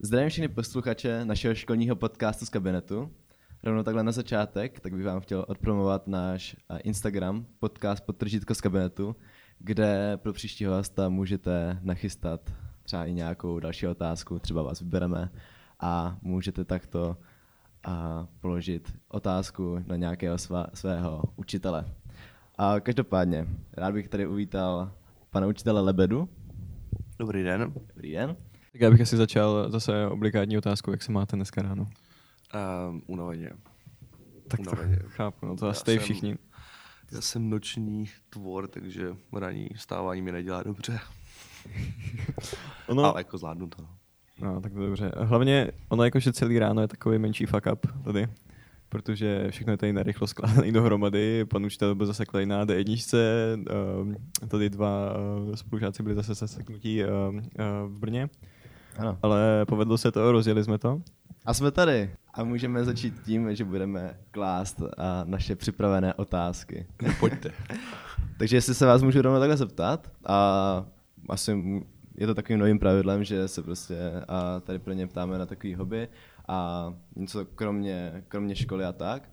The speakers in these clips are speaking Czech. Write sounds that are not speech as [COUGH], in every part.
Zdravím všechny posluchače našeho školního podcastu z kabinetu. Rovnou takhle na začátek, tak bych vám chtěl odpromovat náš Instagram, podcast Podtržítko z kabinetu, kde pro příštího hosta můžete nachystat třeba i nějakou další otázku, třeba vás vybereme a můžete takto a položit otázku na nějakého svá, svého učitele. A každopádně, rád bych tady uvítal pana učitele Lebedu. Dobrý den. Dobrý den. Tak já bych asi začal zase obligátní otázku, jak se máte dneska ráno. Um, unaveně. Tak Unaveně. to chápu, no to Já asi tady jsem- všichni. Já jsem noční tvor, takže ranní stávání mi nedělá dobře. [LAUGHS] Ono, Ale jako zvládnu to. no. no, tak to dobře. Hlavně ono jakože celý ráno je takový menší fuck up tady, protože všechno je tady narychlo skládaný [LAUGHS] dohromady, pan učitel byl zaseklý na D1, um, tady dva uh, spolužáci byli zase zaseknutí uh, uh, v Brně, Ano. ale povedlo se to, rozjeli jsme to. A jsme tady. A můžeme začít tím, že budeme klást a, naše připravené otázky. Pojďte. [LAUGHS] Takže jestli se vás můžu rovnou takhle zeptat, a asi je to takovým novým pravidlem, že se prostě a tady pro ně ptáme na takový hobby a něco kromě, kromě školy a tak.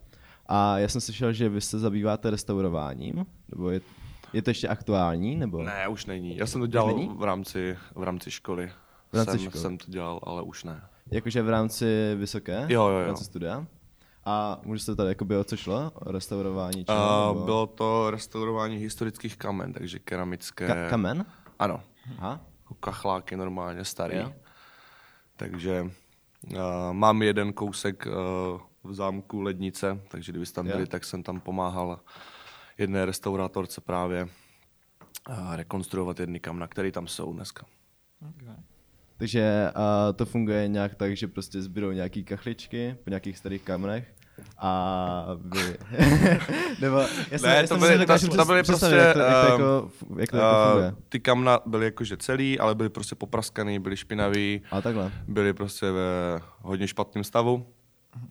A já jsem slyšel, že vy se zabýváte restaurováním, nebo je, je to ještě aktuální, nebo? Ne, už není. Já jsem to dělal v rámci, v rámci školy. V rámci jsem, školy. jsem to dělal, ale už ne. Jakože v rámci vysoké? Jo, jo, jo. V rámci studia? A můžu se tady jakoby o co šlo? O restaurování čeho? Uh, nebo- bylo to restaurování historických kamen, takže keramické. Ka- kamen? Ano. Aha. Kachláky normálně starý. Jo. Takže uh, mám jeden kousek uh, v zámku Lednice, takže kdybyste tam Jo. byli, tak jsem tam pomáhal jedné restaurátorce právě uh, rekonstruovat jedny kamna, které tam jsou dneska. Takže a to funguje nějak tak, že prostě zbydou nějaký kachličky po nějakých starých kamenech a vy... [LAUGHS] Nebo, já Ne, já to byly- to- to byly prostě, jak to, jak to, jako, jak to jako funguje. Uh, ty kamna byly jakože celý, ale byly prostě popraskaný, byly špinavý, A takhle. byly prostě ve hodně špatném stavu.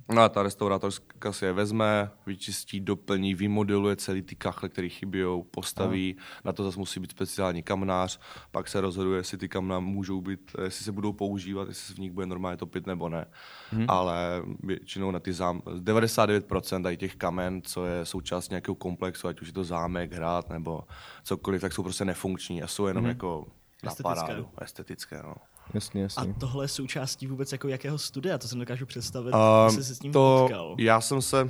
No a ta restaurátorka si je vezme, vyčistí, doplní, vymodeluje celý ty kachle, které chybějí, postaví. Na to zase musí být speciální kamnář. Pak se rozhoduje, jestli ty kamna můžou být, jestli se budou používat, jestli se v nich bude normálně topit nebo ne. Hmm. Ale většinou na ty zám, 99% tady těch kamen, co je součást nějakého komplexu, ať už je to zámek, hrad nebo cokoliv, tak jsou prostě nefunkční a jsou jenom hmm. jako na Estetické. parádu, estetické. No. Jasně, A jasně. tohle je součástí vůbec jako jakého studia? To si dokážu představit, Um, jestli se s tím to, potkal. Já jsem se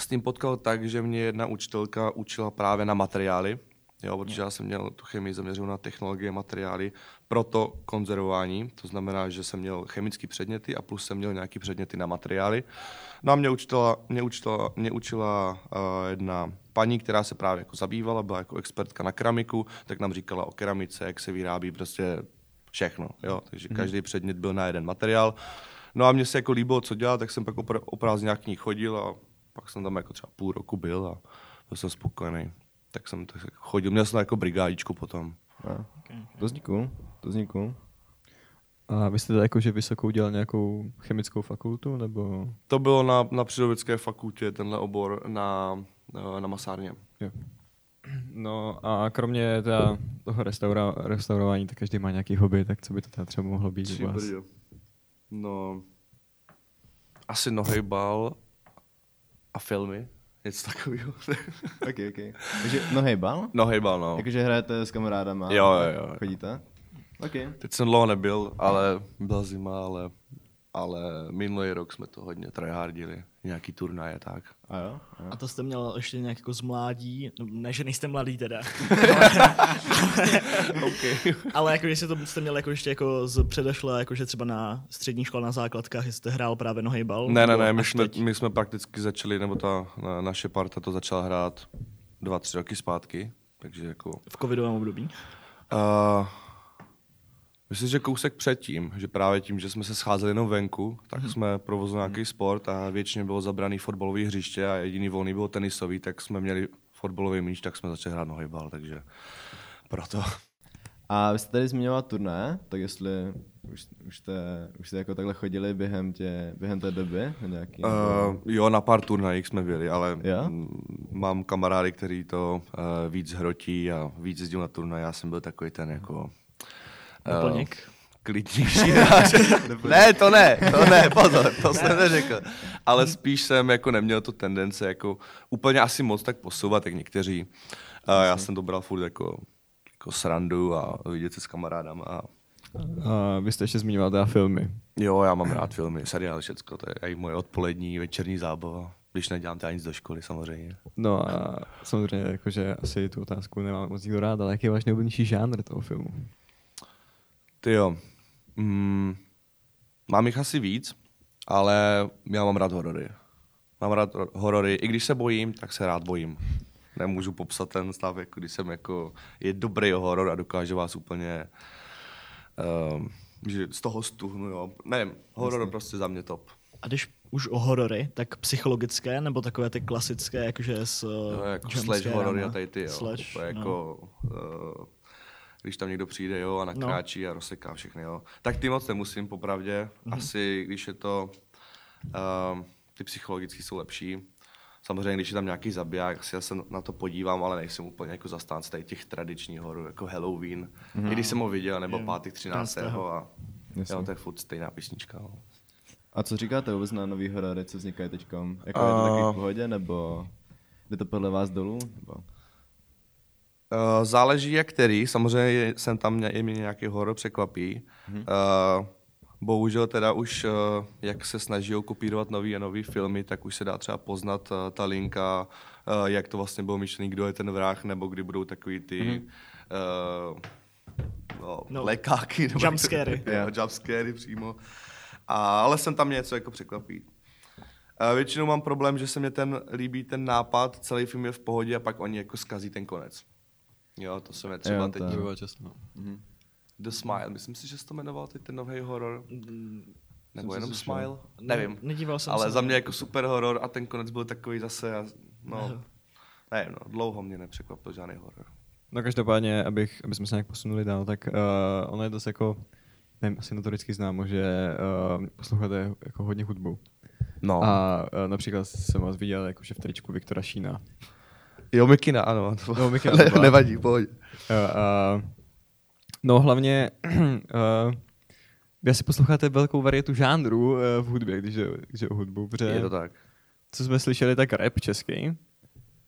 s tím potkal tak, že mě jedna učitelka učila právě na materiály, jo, protože já jsem měl tu chemii zaměřenou na technologie materiály, proto konzervování, to znamená, že jsem měl chemické předměty a plus jsem měl nějaký předměty na materiály. No a mě učila, mě učila, mě učila uh, jedna paní, která se právě jako zabývala, byla jako expertka na keramiku, tak nám říkala o keramice, jak se vyrábí prostě všechno, jo, takže každý předmět byl na jeden materiál. No a mně se jako líbilo, co dělat, tak jsem pak opra- o prázdninách k ní chodil a pak jsem tam jako třeba půl roku byl a byl jsem spokojený. Tak jsem tak chodil, měl jsem jako brigádičku potom. A, to cool, to cool. A vy jste teda jakože vysokou dělal nějakou chemickou fakultu, nebo... To bylo na, na Přírodovědské fakultě, tenhle obor na, na masárně. Jo. No a kromě teda toho restaura, restaurování, tak každý má nějaký hobby, tak co by to teda třeba mohlo být Tři u vás? No, asi nohejbal a filmy, něco takového. [LAUGHS] ok, ok. Takže no hejbal? nohejbal, no. Jakože hrajete s kamarádama? Jo, jo, jo. Chodíte? Ok. Teď jsem dlouho nebyl, ale byla zima, ale, ale minulý rok jsme to hodně tryhardili. Nějaký turnaje, tak. A jo? A jo. A to jste měl ještě nějak jako z mládí, no, ne, že nejste mladý teda, [LAUGHS] okay. ale jako jestli to jste měl jako ještě jako z předešle, jakože třeba na střední škole na základkách, jste hrál právě nohejbal? Ne, ne, ne, my jsme, teď? my jsme prakticky začali, nebo ta na, naše parta to začala hrát dva, tři roky zpátky, takže jako... V covidovém období? Uh, myslím, že kousek předtím, že právě tím, že jsme se scházeli jenom venku, tak jsme provozovali nějaký sport a většině bylo zabraný fotbalové hřiště a jediný volný bylo tenisový, tak jsme měli fotbalový míč, tak jsme začali hrát nohybal, takže proto. A vy jste tady zmiňoval turné, tak jestli už, už, jste, už jste jako takhle chodili během, tě, během té doby? Nějaký, Uh, jo, na pár turnajích jsme byli, ale Jo? mám kamarády, který to uh, víc hrotí a víc jezdil na turnaj. Já jsem byl takový ten jako... Doplněk? klidnější hráč. [LAUGHS] ne, to ne, to ne, pozor, to jsem neřekl. Ale spíš jsem jako neměl tu tendence jako úplně asi moc tak posouvat, jak někteří. A já jsem to bral furt jako, jako srandu a vidět se s kamarádama. A... A vy jste ještě zmiňoval teda filmy. Jo, já mám rád filmy, seriály, všecko, to je i moje odpolední, večerní zábava. Když nedělám teda nic do školy, samozřejmě. No a samozřejmě jakože asi tu otázku nemám moc nikdo rád, ale jaký je váš nejoblíbenější žánr toho filmu? Ty jo. Mm, mám jich asi víc, ale já mám rád horory. Mám rád ro- horory. I když se bojím, tak se rád bojím. Nemůžu popsat ten stav, jako když jsem jako, je dobrý horor a dokáže vás úplně um, že z toho stuhnu, jo. Nevím, horor Jasně. prostě za mě top. A když už o horory, tak psychologické, nebo takové ty klasické, jakože s uh, jako slash horory a tady ty, jo. Slash, Úplně no. jako, uh, když tam někdo přijde, jo, a nakráčí a rozseká všechny, jo. Tak ty moc nemusím, popravdě. Mhm. Asi, když je to, uh, ty psychologické jsou lepší. Samozřejmě, když je tam nějaký zabiják, asi já se na to podívám, ale nejsem úplně jako zastánce tady těch tradičních horů, jako Halloween. Mm-hmm. I když jsem ho viděl, nebo Jo, pátý 13. 13. a Jasně. jo, to je furt stejná písnička. No. A co říkáte vůbec na nový horory, co vznikají teďkom? Jako je to taky v pohodě, nebo jde to podle vás dolů? Nebo? Uh, záleží jak který, samozřejmě jsem tam mě, je mě nějaký horor překvapí. Mm-hmm. Uh, bohužel teda už, uh, jak se snaží kopírovat nový a nový filmy, tak už se dá třeba poznat uh, ta linka, uh, jak to vlastně bylo myšlený, kdo je ten vrah, nebo kdy budou takový ty mm-hmm. uh, no, No, lekáky. nebo jumpscary. [LAUGHS] Jo, jumpscary přímo. A, ale jsem tam něco jako překvapí. A většinou mám problém, že se mě ten líbí ten nápad, celý film je v pohodě a pak oni jako skazí ten konec. Jo, to se mi třeba Jo, teď... to je- Bývá často. No. The Smile, myslím si, že se to jmenoval teď ten nový horor. Nebo si jenom. Smile? Nevím. Nedíval jsem Ale se. za mě jako super horor a ten konec byl takový zase, a, no, nevím, no, dlouho mě nepřekvapil žádný horor. No každopádně, abych, aby jsme se nějak posunuli dál, tak uh, ono je dost jako, nevím, asi notoricky známo, že uh, posloucháte jako hodně hudbu. No. A uh, například jsem vás viděl jakože v tričku Viktora Šína. Jo, Mikina, ano. To, No, Mikina ne, nevadí, pohodě. Uh, uh, no hlavně, uh, vy asi posloucháte velkou varietu žánrů uh, v hudbě, když je, když je o hudbu, protože Je to tak. co jsme slyšeli, tak rap český.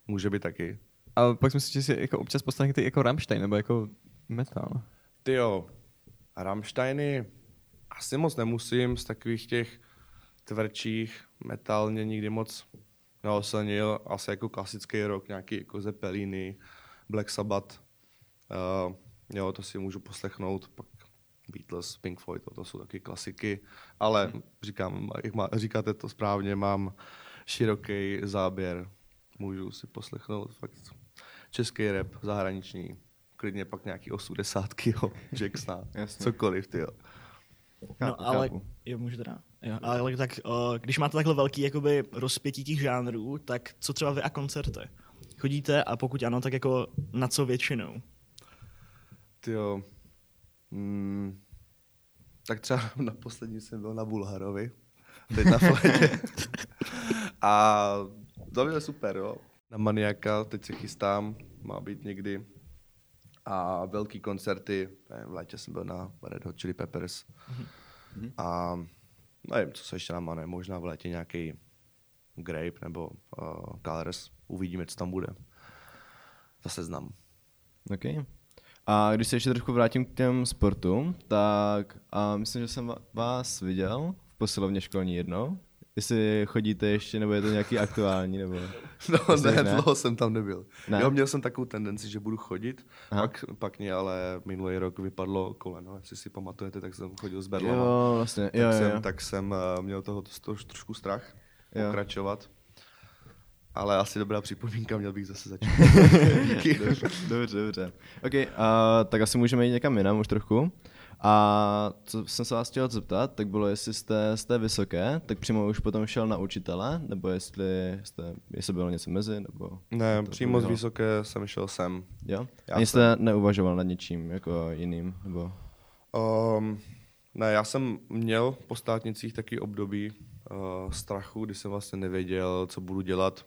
Může být taky. A pak jsme si, že si jako občas poslechnete jako Rammstein, nebo jako metal. Ty jo, Rammsteiny asi moc nemusím, z takových těch tvrdších metal mě nikdy moc neoslnil, asi jako klasický rock, nějaký jako Zeppeliny, Black Sabbath, uh, jo, to si můžu poslechnout, pak Beatles, Pink Floyd, to, to jsou taky klasiky, ale říkám, jak má, říkáte to správně, mám široký záběr, můžu si poslechnout fakt český rap, zahraniční, klidně pak nějaký osmdesátky, jo, [LAUGHS] Jacksona, cokoliv, ty jo. Chápu, No, ale, chápu. jo, můžu teda. Jo, ale tak, uh, když máte takhle velký jakoby, rozpětí těch žánrů, tak co třeba vy a koncerty? Chodíte a pokud ano, tak jako na co většinou? Ty jo. Mm, tak třeba [LAUGHS] na poslední jsem byl na Bulharovi, teď na flétě. [LAUGHS] A to bylo super, jo. Na Maniaka teď se chystám, má být někdy. A velký koncerty, v létě jsem byl na Red Hot Chili Peppers. A nevím, co se ještě nám ne, možná v létě nějaký Grape nebo uh, Colors. Uvidíme, co tam bude. Zase znám. OK. A když se ještě trošku vrátím k těm sportům, tak a myslím, že jsem vás viděl v posilovně školní jednou. Jestli chodíte ještě, nebo je to nějaký aktuální, nebo... [LAUGHS] No ne, ne? dlouho jsem tam nebyl. Ne? Jo, měl jsem takovou tendenci, že budu chodit, Aha. pak, pak mě ale minulý rok vypadlo koleno, jestli si pamatujete, tak jsem chodil s berlama. Jo, vlastně, tak, jo, jo, jsem, jo. tak jsem uh, měl toho troš, trošku strach Jo. pokračovat. Ale asi dobrá připomínka, měl bych zase začít. [LAUGHS] Dobře, dobře, dobře. OK, a, tak asi můžeme jít někam jinam už trochu. A co jsem se vás chtěl zeptat, tak bylo, jestli jste, jste vysoké, tak přímo už potom šel na učitele, nebo jestli, jste, jestli bylo něco mezi, nebo... ne, přímo z vysoké jsem šel sem. Jo? Já Ani jste neuvažoval nad něčím jako jiným, nebo... Um, ne, já jsem měl po státnicích taky období uh, strachu, kdy jsem vlastně nevěděl, co budu dělat,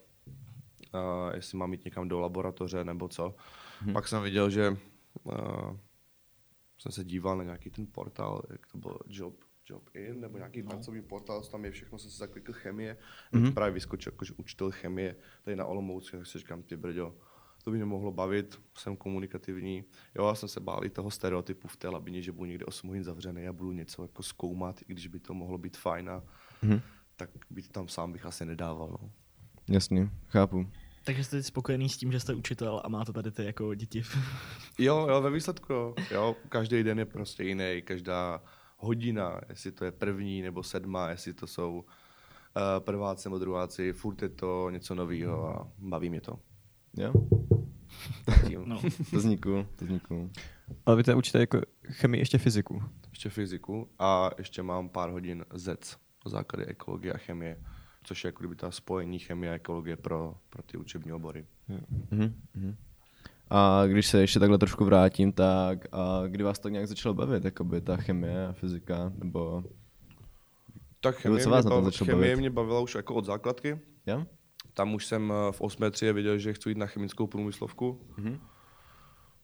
uh, jestli mám jít někam do laboratoře nebo co. Hmm. Pak jsem viděl, že uh, jsem se díval na nějaký ten portál, jak to byl Job, Job In, nebo nějaký no. pracovní portál, tam je všechno, jsem se zaklikl chemie, mm-hmm. právě vyskočil jakože učitel chemie, tady na Olomouci, tak si říkám, ty brďo, to by mě mohlo bavit, jsem komunikativní. Jo, já jsem se bál i toho stereotypu v té labině, že budu někde 8 hodin zavřený a budu něco jako zkoumat, i když by to mohlo být fajn a mm-hmm. tak by to tam sám bych asi nedával. No. Jasně, chápu. Takže jste spokojený s tím, že jste učitel a máte tady ty jako děti? [LAUGHS] jo, jo, ve výsledku jo. jo. Každý den je prostě jiný, každá hodina, jestli to je první nebo sedma, jestli to jsou uh, prváci nebo druháci, furt je to něco nového a baví mě to. Jo? no. [LAUGHS] to zní cool, to zní cool. Ale vy to učíte jako chemii ještě fyziku? Ještě fyziku a ještě mám pár hodin ZEC, základy ekologie a chemie, což je jako kdyby ta spojení chemie a ekologie pro, pro ty učební obory. Mm-hmm. A když se ještě takhle trošku vrátím, tak a kdy vás to nějak začalo bavit, jakoby ta chemie a fyzika, nebo... Tak chemie, co vás mě, bav, chemie bavit? mě bavila už jako od základky. Ja? Tam už jsem eh, v 8. třídě viděl, že chci jít na chemickou průmyslovku. Mm-hmm.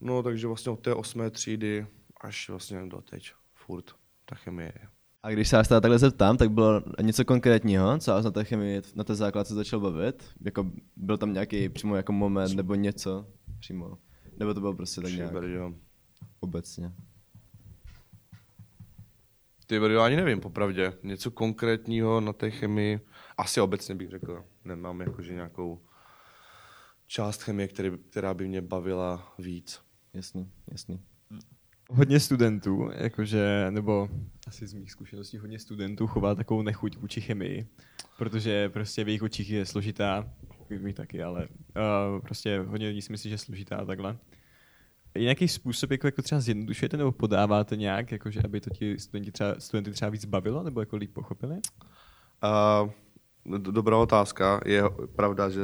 No, takže vlastně od té 8. třídy až vlastně do teď furt ta chemie je. A když se vás teda takhle zeptám, tak bylo něco konkrétního, co vás na té chemii, na té základce začal bavit? Jako, byl tam nějaký přímo jako moment nebo něco přímo? Nebo to bylo prostě tak nějak jo. obecně? Ty brdo, ani nevím, popravdě. Něco konkrétního na té chemii, asi obecně bych řekl. Nemám jakože nějakou část chemie, který, která by mě bavila víc. Jasný, jasný hodně studentů, jakože, nebo asi z mých zkušeností hodně studentů chová takovou nechuť vůči chemii, protože prostě v jejich očích je složitá, my taky, ale uh, prostě hodně lidí si myslí, že je složitá a takhle. Je nějaký způsob, jako, jako třeba zjednodušujete nebo podáváte nějak, jakože, aby to ti studenti třeba, studenty třeba víc bavilo nebo jako líp pochopili? Uh, Dobrá otázka. Je pravda, že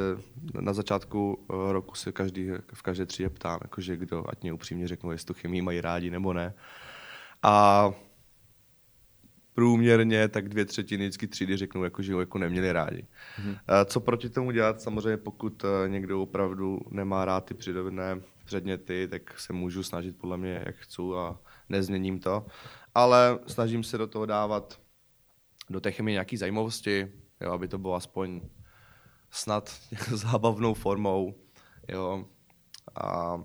na začátku eh, roku se každý, v každé třídě ptám, jakože kdo, ať mě upřímně řeknou, jestli tu chemii mají rádi nebo ne. A průměrně tak dvě třetiny vždycky třídy řeknou, jako, že ho jako neměli rádi. Mm-hmm. Co proti tomu dělat? Samozřejmě pokud eh, někdo opravdu nemá rád ty přirozené předměty, tak se můžu snažit podle mě, jak chci a nezměním to. Ale snažím se do toho dávat do té chemie nějaké zajímavosti, jo, aby to bylo aspoň snad [LAUGHS] zábavnou formou, jo, a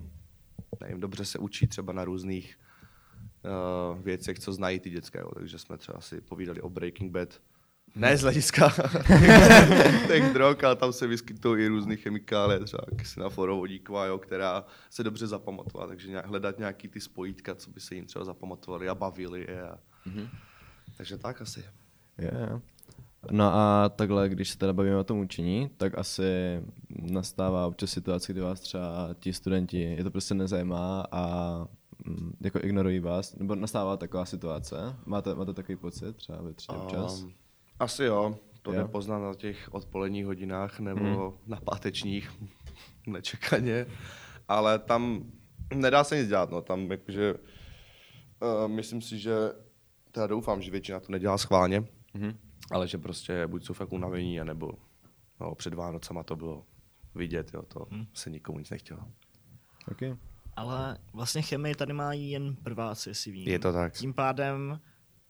nevím, dobře se učí třeba na různých uh, věcech, co znají ty dětské, jo. takže jsme třeba si povídali o Breaking Bad, ne z hlediska [LAUGHS] těch drog, ale tam se vyskytují i různé chemikálie, třeba kysinoforovodiková, jo, která se dobře zapamatovala, takže nějak, hledat nějaký ty spojítka, co by se jim třeba zapamatovali a bavili je. A... Mm-hmm. Takže tak asi. Yeah. No a takhle, když se teda bavíme o tom učení, tak asi nastává občas situace, kdy vás třeba ti studenti, je to prostě nezajímá a mm, jako ignorují vás, nebo nastává taková situace? Máte, máte takový pocit třeba ve třetí občas? Um, asi jo, to jde poznat na těch odpoledních hodinách nebo hmm. na pátečních [LAUGHS] nečekaně, ale tam nedá se nic dělat, no, tam jakože uh, myslím si, že teda doufám, že většina to nedělá schválně, hmm ale že prostě buď jsou fakt unavení, anebo no, před Vánocama to bylo vidět, jo, to hmm. se nikomu nic nechtělo. Okay. Ale vlastně chemii tady mají jen prváci, si vím. Je to tak. Tím pádem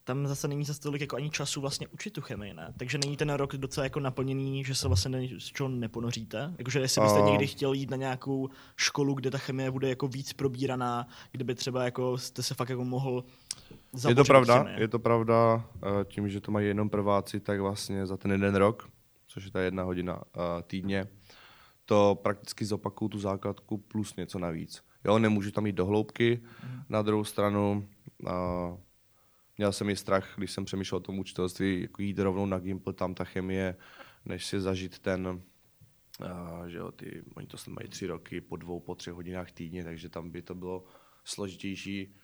tam zase není zase tolik jako ani času vlastně učit tu chemii, ne? Takže není ten rok docela jako naplněný, že se vlastně ne, z čeho neponoříte? Jakože jestli byste uh. někdy chtěl jít na nějakou školu, kde ta chemie bude jako víc probíraná, kde by třeba jako jste se fakt jako mohl je to pravda, je to pravda. Eh, tím, že to mají jenom prváci, tak vlastně za ten jeden rok, což je ta jedna hodina eh, týdně, to prakticky zopakuju tu základku plus něco navíc. Jo, nemůžu tam jít do hloubky. Mm. Na druhou stranu uh, měl jsem i strach, když jsem přemýšlel o tom učitelství, jako jít rovnou na Gimple, tam ta chemie, než si zažít ten, uh, že jo, ty, oni to mají tři roky po dvou, po třech hodinách týdně, takže tam by to bylo složitější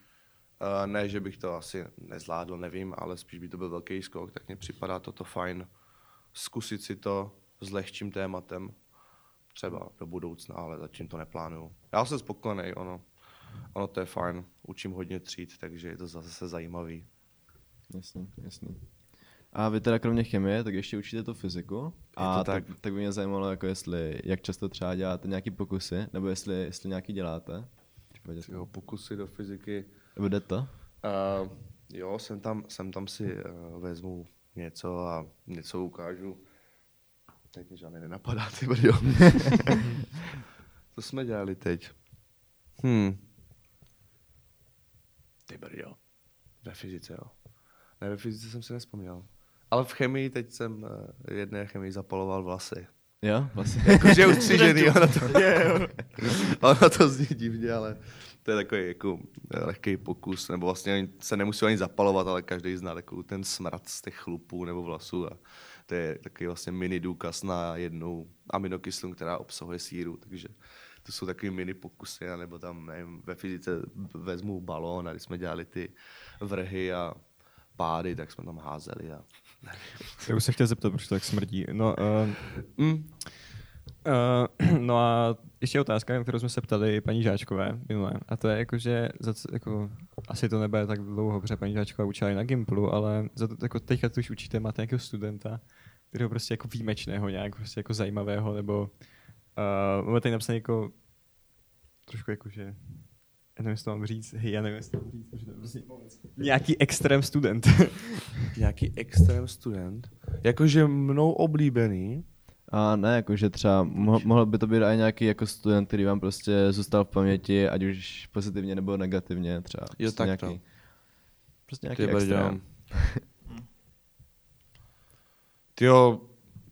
Uh, ne, že bych to asi nezvládl, nevím, ale spíš by to byl velký skok, tak mně připadá toto fajn zkusit si to s lehčím tématem, třeba do budoucna, ale zatím to neplánuju. Já jsem spokojený, ono, ono to je fajn, učím hodně tříd, takže je to zase zajímavý. Jasný, jasný. A vy teda kromě chemie, tak ještě učíte tu fyziku. A tak. tak. tak by mě zajímalo, jako jestli, jak často třeba děláte nějaký pokusy, nebo jestli, jestli nějaký děláte. Jo, pokusy do fyziky jde to? Uh, jo, jsem tam, jsem tam si uh, vezmu něco a něco ukážu. Teď mi žádný nenapadá, ty brďo. [LAUGHS] Co jsme dělali teď? Hm. Ty brďo. Ve fyzice, jo. Ne, ve fyzice jsem si nespomněl. Ale v chemii teď jsem uh, jedné chemii zapaloval vlasy. Jo, vlastně. [LAUGHS] Jakože ustřížený, ono to, [LAUGHS] [LAUGHS] ono to zní divně, ale to je takový jako lehký pokus, nebo vlastně ani- se nemusí ani zapalovat, ale každý zná takový ten smrad z těch chlupů nebo vlasů a to je takový vlastně mini důkaz na jednu aminokyselinu, která obsahuje síru, takže to jsou takový mini pokusy, nebo tam, nevím, ve fyzice vezmu balón a když jsme dělali ty vrhy a pády, tak jsme tam házeli a Já už se chtěl zeptat, proč to tak smrdí. No, uh, mm, uh, [CLEARS THROAT] no a ještě otázka, na kterou jsme se ptali paní Žáčkové minule. A to je jako, že za, jako, asi to nebude tak dlouho, protože paní Žáčková učila i na Gimplu, ale za to, jako teďka tu už učíte, máte nějakého studenta, kterého prostě jako výjimečného, nějak prostě jako zajímavého, nebo uh, máme tady napsané jako trošku jako, že já nevím, jestli to mám říct, hej, já nevím, jestli to mám říct, protože to je prostě nějaký extrém student. [LAUGHS] nějaký extrém student, jakože mnou oblíbený, A ne, jakože třeba mo- mohl by to být i nějaký jako student, který vám prostě zůstal v paměti, ať už pozitivně nebo negativně třeba. Jo, Prostě takto. nějaký, prostě nějaký Ty extrém. [LAUGHS] Tyjo,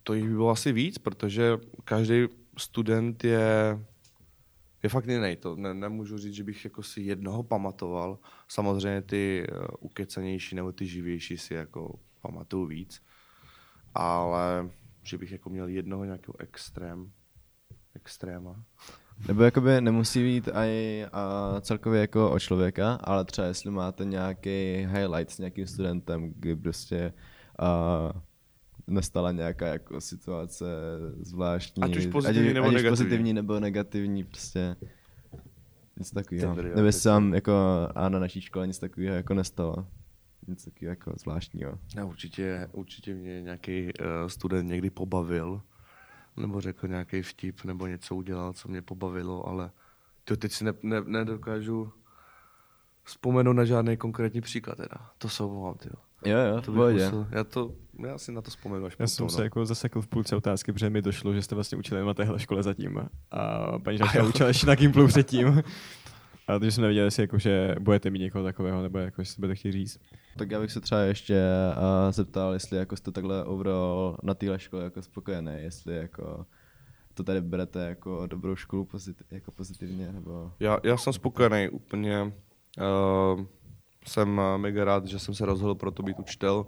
to jich by bylo asi víc, protože každý student je, je fakt jiný. To ne, nemůžu říct, že bych jako si jednoho pamatoval. Samozřejmě ty uh, ukecenější nebo ty živější si jako pamatuju víc. Ale že bych jako měl jednoho nějakého extrém, extréma. Nebo jakoby nemusí být i a celkově jako o člověka, ale třeba jestli máte nějaký highlight s nějakým studentem, kdy prostě nastala nějaká jako situace zvláštní. Ať už pozitivní nebo ať negativní. pozitivní nebo negativní, prostě nic takového. Nebo vám jako a na naší škole nic takového jako nestalo. Nic takového jako zvláštního. Já určitě, určitě mě nějaký uh, student někdy pobavil, nebo řekl nějaký vtip, nebo něco udělal, co mě pobavilo, ale to teď si ne, ne, nedokážu vzpomenout na žádný konkrétní příklad teda. To se omlouvám, ty. Jo, jo, To bych musel, já, to, já si na to vzpomenu až Já jsem se no. jako zasekl v půlce otázky, protože mi došlo, že jste vlastně učili na téhle škole zatím. A paní Žáčka učila ještě na Gimplu [LAUGHS] předtím. A takže jsem nevěděl, jestli jako, že budete mít někoho takového, nebo jako, jestli budete chtít říct. Tak já bych se třeba ještě uh, zeptal, jestli jako jste takhle overall na téhle škole jako spokojený, jestli jako to tady berete jako dobrou školu pozit, jako pozitivně, nebo... Já, já jsem spokojený úplně. Uh, jsem eh, mega rád, že jsem se rozhodl pro to být učitel.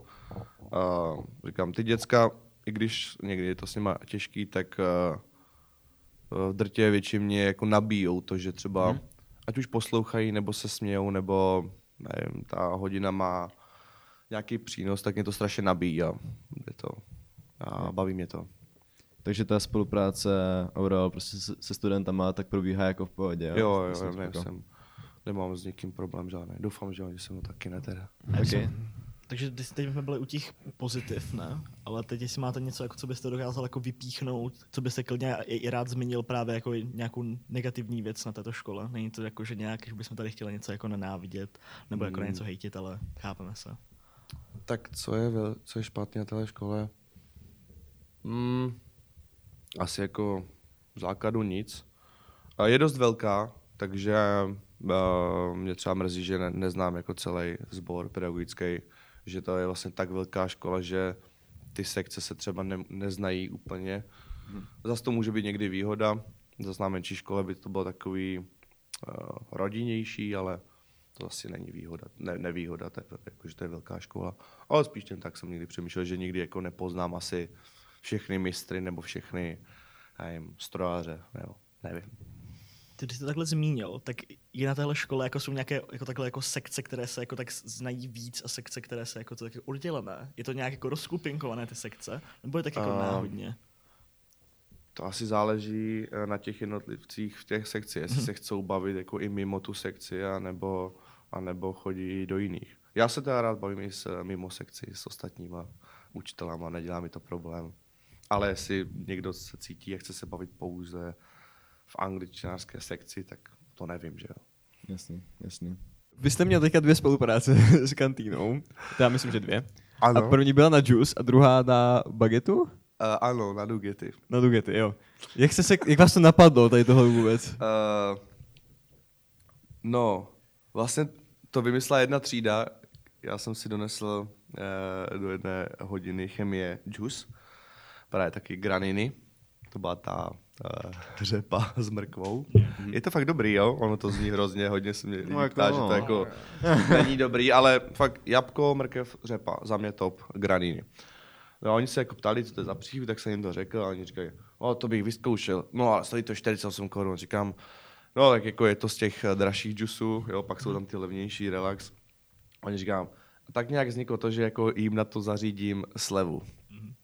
Uh, říkám, ty děcka, i když někdy je to s nima těžký, tak uh, v drtě většině jako nabíjou to, že třeba hmm. ať už poslouchají, nebo se smějou, nebo nevím, ta hodina má nějaký přínos, tak mě to strašně nabíjí a, je to, a baví mě to. Takže ta spolupráce overall prostě se, studentama tak probíhá jako v pohodě. Jo, jo, jo ne, jako- jsem, nemám s nikým problém žádný. Doufám, že oni se mnou taky ne teda. Okay. Takže teď teď jsme byli u těch pozitiv, ne? Ale teď jestli máte něco, jako co byste dokázal jako vypíchnout, co byste klidně i, i rád zmínil právě jako nějakou negativní věc na této škole. Není to jako, že nějak, že bychom tady chtěli něco jako nenávidět, nebo jako na Hmm. něco hejtit, ale chápeme se. Tak co je, vel- co je špatně na téhle škole? Hmm, asi jako v základu nic. A je dost velká, takže mě třeba mrzí, že ne, neznám jako celý sbor pedagogický, že to je vlastně tak velká škola, že ty sekce se třeba ne, neznají úplně. Hmm. Zase to může být někdy výhoda, zase na menší škole by to bylo takový uh, rodinnější, ale to asi není výhoda, ne, nevýhoda, to je, jako, že to je velká škola. Ale spíš tím tak jsem někdy přemýšlel, že nikdy jako nepoznám asi všechny mistry nebo všechny nevím, strojáře, nebo nevím. Ty, když jsi to takhle zmínil, tak je na téhle škole jako jsou nějaké jako takhle jako sekce, které se jako tak znají víc a sekce, které se jako to tak oddělené. Je to nějak jako rozkupinkované ty sekce? Nebo je tak jako A- náhodně? To asi záleží eh, na těch jednotlivcích v těch sekci, jestli se chcou bavit jako i mimo tu sekci, anebo, anebo chodí do jiných. Já se teda rád bavím i s, eh, mimo sekci, s ostatníma učitelama, nedělá mi to problém. Ale jestli někdo se cítí a chce se bavit pouze v angličtinářské sekci, tak to nevím, že jo. Jasný, jasný. vy jste měl teďka dvě spolupráce [LAUGHS] s kantýnou. Já myslím, že dvě. Ano. A první byla na Juice a druhá na Bagetu? Uh, ano, na Nugety. Na Nugety, jo. Jak, se, se, jak vás to napadlo, tady tohle vůbec? Uh, no, vlastně to vymyslela jedna třída. Já jsem si donesl uh, do jedné hodiny chemie juice. Právě taky graniny. To byla ta řepa s mrkvou. Mm-hmm. Je to fakt dobrý, jo? Ono to zní hrozně, hodně se mě No, jako ptá, že no. to jako není dobrý, ale fakt jabko, mrkev, řepa, za mě top, graniny. No a oni se jako ptali, co to je za příchuť, tak jsem jim to řekl a oni říkají, o, to bych vyzkoušel. No ale stojí to 48 korun. Říkám, no tak jako je to z těch eh, dražších džusů, jo, pak jsou tam ty levnější, relax. Oni říkám, tak nějak vzniklo to, že jako jim na to zařídím slevu.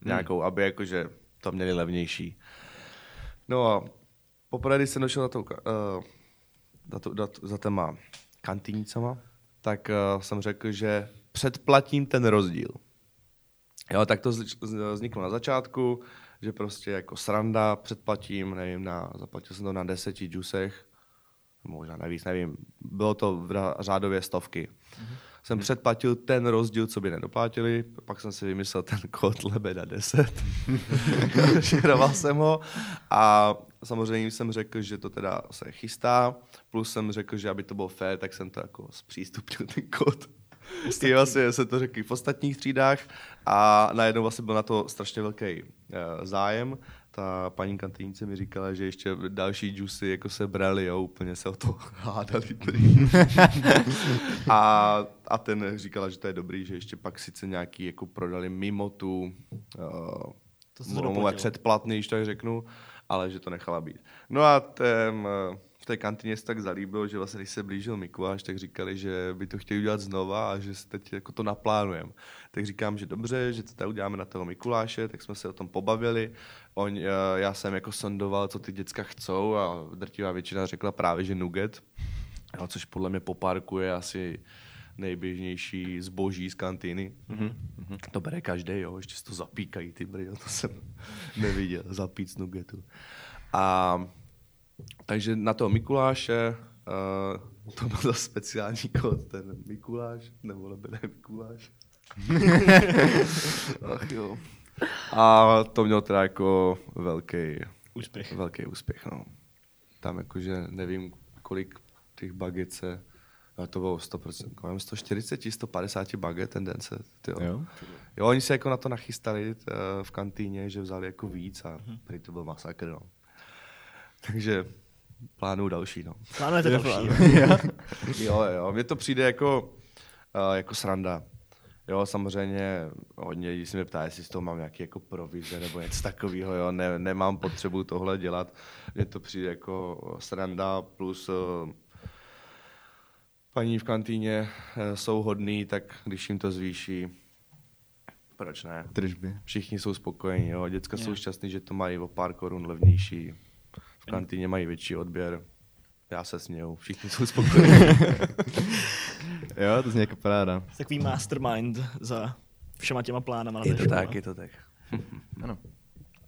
Nějakou, aby jakože to měli levnější. No a poprvé, když jsem došel za, tou, ka- eh, za, to, za, za těma kantýnicama, tak uh, jsem řekl, že předplatím ten rozdíl. Jo, tak to vzniklo na začátku, že prostě jako sranda předplatím, nevím, na, zaplatil jsem to na deseti džusech, možná nevíc, nevím, bylo to v řádově stovky. Mm-hmm. Jsem předplatil ten rozdíl, co by nedoplatili, pak jsem si vymyslel ten [LAUGHS] kód Lebeda 10, šeroval [LAUGHS] jsem ho a samozřejmě jsem řekl, že to teda se chystá, plus jsem řekl, že aby to bylo fair, tak jsem to jako zpřístupnil [LAUGHS] ten kód. I vlastně se to řekl v ostatních třídách a najednou vlastně byl na to strašně velký uh, zájem. Ta paní kantýnice mi říkala, že ještě další džusy jako se brali, jo, úplně se o to hádali. [LAUGHS] a, a ten říkala, že to je dobrý, že ještě pak sice nějaký jako prodali mimo tu uh, To se doplatilo. předplatný, když tak řeknu, ale že to nechala být. No a ten, eh, v té kantině se tak zalíbilo, že vlastně, když se blížil Mikuláš, tak říkali, že by to chtěli udělat znova a že se teď jako to naplánujeme. Tak říkám, že dobře, že to tady uděláme na toho Mikuláše, tak jsme se o tom pobavili. On, eh, já jsem jako sondoval, co ty děcka chcou a drtivá většina řekla právě, že nugget, jo, což podle mě po parku je asi nejběžnější zboží z kantýny. Mm-hmm. To bere každý, jo, ještě si to zapíkají ty brýle, to jsem [LAUGHS] neviděl, zapít z nugetu. A takže na toho Mikuláše, uh, to byl zase speciální kód, ten Mikuláš, nebo nebere Mikuláš. [LAUGHS] Ach jo. A to mělo teda jako velký, Úspěch. velký úspěch, no. Tam jakože nevím, kolik těch baget se, to bylo 100%, kolem 140, 150 baget ten den se, tyjo. Jo? Jo, oni se jako na to nachystali uh, v kantýně, že vzali jako víc a prý to byl masakr, no. Takže plánuju další, no. Plánujete [LAUGHS] další. jo, jo, mně to přijde jako, uh, jako sranda. Jo, samozřejmě hodně lidí se mě ptá, jestli z toho mám nějaký jako provize nebo něco takového, jo, ne, nemám potřebu tohle dělat. Mně to přijde jako sranda plus uh, paní v kantýně uh, jsou hodný, tak když jim to zvýší, proč ne? Tržby. Všichni jsou spokojení, jo. Děcka jsou Jo. šťastní, že to mají o pár korun levnější. V kantýně mají větší odběr. Já se směju, všichni jsou spokojení. [LAUGHS] Jo, to zní jako paráda. Takový mastermind za všema těma plánama na je to tak, je to tak. [LAUGHS] Ano.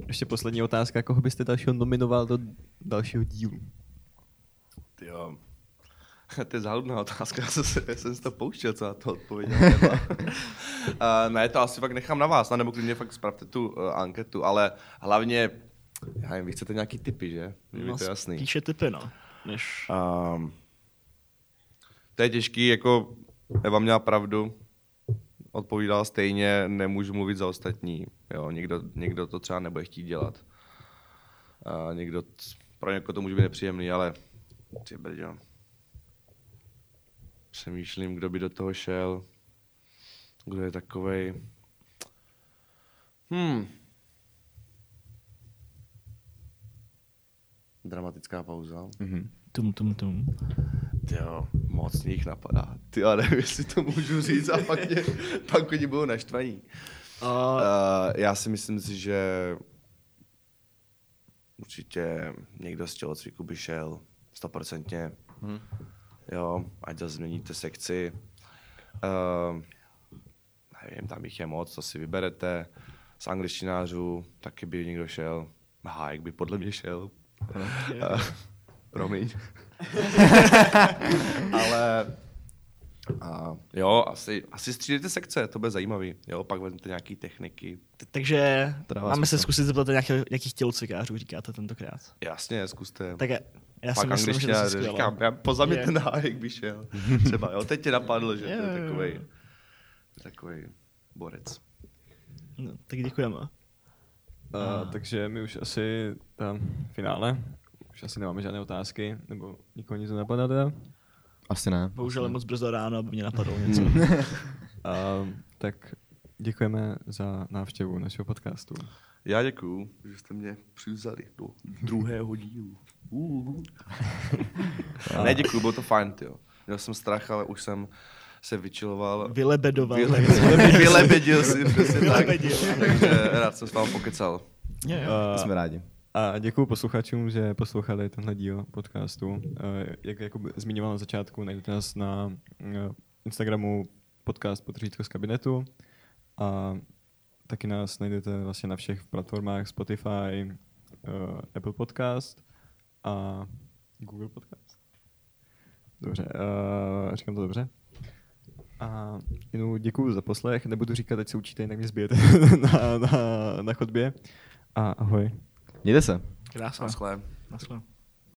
Ještě poslední otázka, koho byste dalšího nominoval do dalšího dílu? Jo. [LAUGHS] To je záludná otázka, já jsem, se, já jsem si to pouštěl, co na to odpověděl. uh, ne, to asi fakt nechám na vás, no, nebo klidně fakt spravte tu uh, anketu, ale hlavně, já nevím, vy chcete nějaký typy, že? Je mi No, to jasný. Spíše typy, no. Než... Um, to je těžký, jako Eva měla pravdu, odpovídala stejně, nemůžu mluvit za ostatní. Jo, někdo, někdo to třeba nebude chtít dělat. A někdo, pro někoho to může být nepříjemný, ale ty brďo. Přemýšlím, kdo by do toho šel. Kdo je takovej. Hmm. Dramatická pauza. Mhm. Tum, tum, tum. Jo, moc jich napadá. Ty, ale nevím, jestli to můžu říct a pak, mě, pak oni budou naštvaní. A Uh, já si myslím si, že určitě někdo z tělocviku by šel, stoprocentně. Mhm. Jo, ať zase změníte sekci. Uh, nevím, tam jich je moc, co si vyberete. Z angličtinářů taky by někdo šel. Hájek by podle mě šel. Uh, [LAUGHS] promiň. [LAUGHS] Ale A jo, asi, asi střídejte sekce, to bude zajímavý. Jo, pak vezmete nějaký techniky. Takže Trvá máme se zkusit zeptat nějakých, nějakých tělocvikářů, říkáte tentokrát. Jasně, zkuste. Tak já, já si pak myslím, že to skvělé. říkám, já poza mě Je. ten hájek by šel. [LAUGHS] Třeba, jo, teď tě napadlo, že to Jo, jo, je takový, takový borec. No, tak děkujeme. Uh, takže my už asi tam finále. Už asi nemáme žádné otázky, nebo nikoho nic nenapadá teda. Asi ne. Bohužel je moc brzo ráno, aby mě napadlo něco. [LAUGHS] Uh, tak děkujeme za návštěvu našeho podcastu. Já děkuju, že jste mě přivzali do druhého dílu. Uh. [LAUGHS] ne, děkuju, bylo to fajn, jo. Měl jsem strach, ale už jsem se vyčiloval. Vylebedoval. Vyle- [LAUGHS] Vylebedil si, přesně tak. Takže rád jsem s vámi pokecal. Jo, jo. Uh, Jsme rádi. A děkuji posluchačům, že poslouchali tenhle díl podcastu. Eh, Jak jako zmiňoval na začátku, najdete nás na eh, Instagramu podcast Potržítko z kabinetu a taky nás najdete vlastně na všech platformách Spotify, eh, Apple Podcast a Google Podcast. Dobře, uh, říkám to dobře. A jenom děkuji za poslech, nebudu říkat, ať se učíte, jinak mě zbijete [LAUGHS] na, na, na chodbě. A ahoj. Mějte se. Krásná. Naschle. Naschle.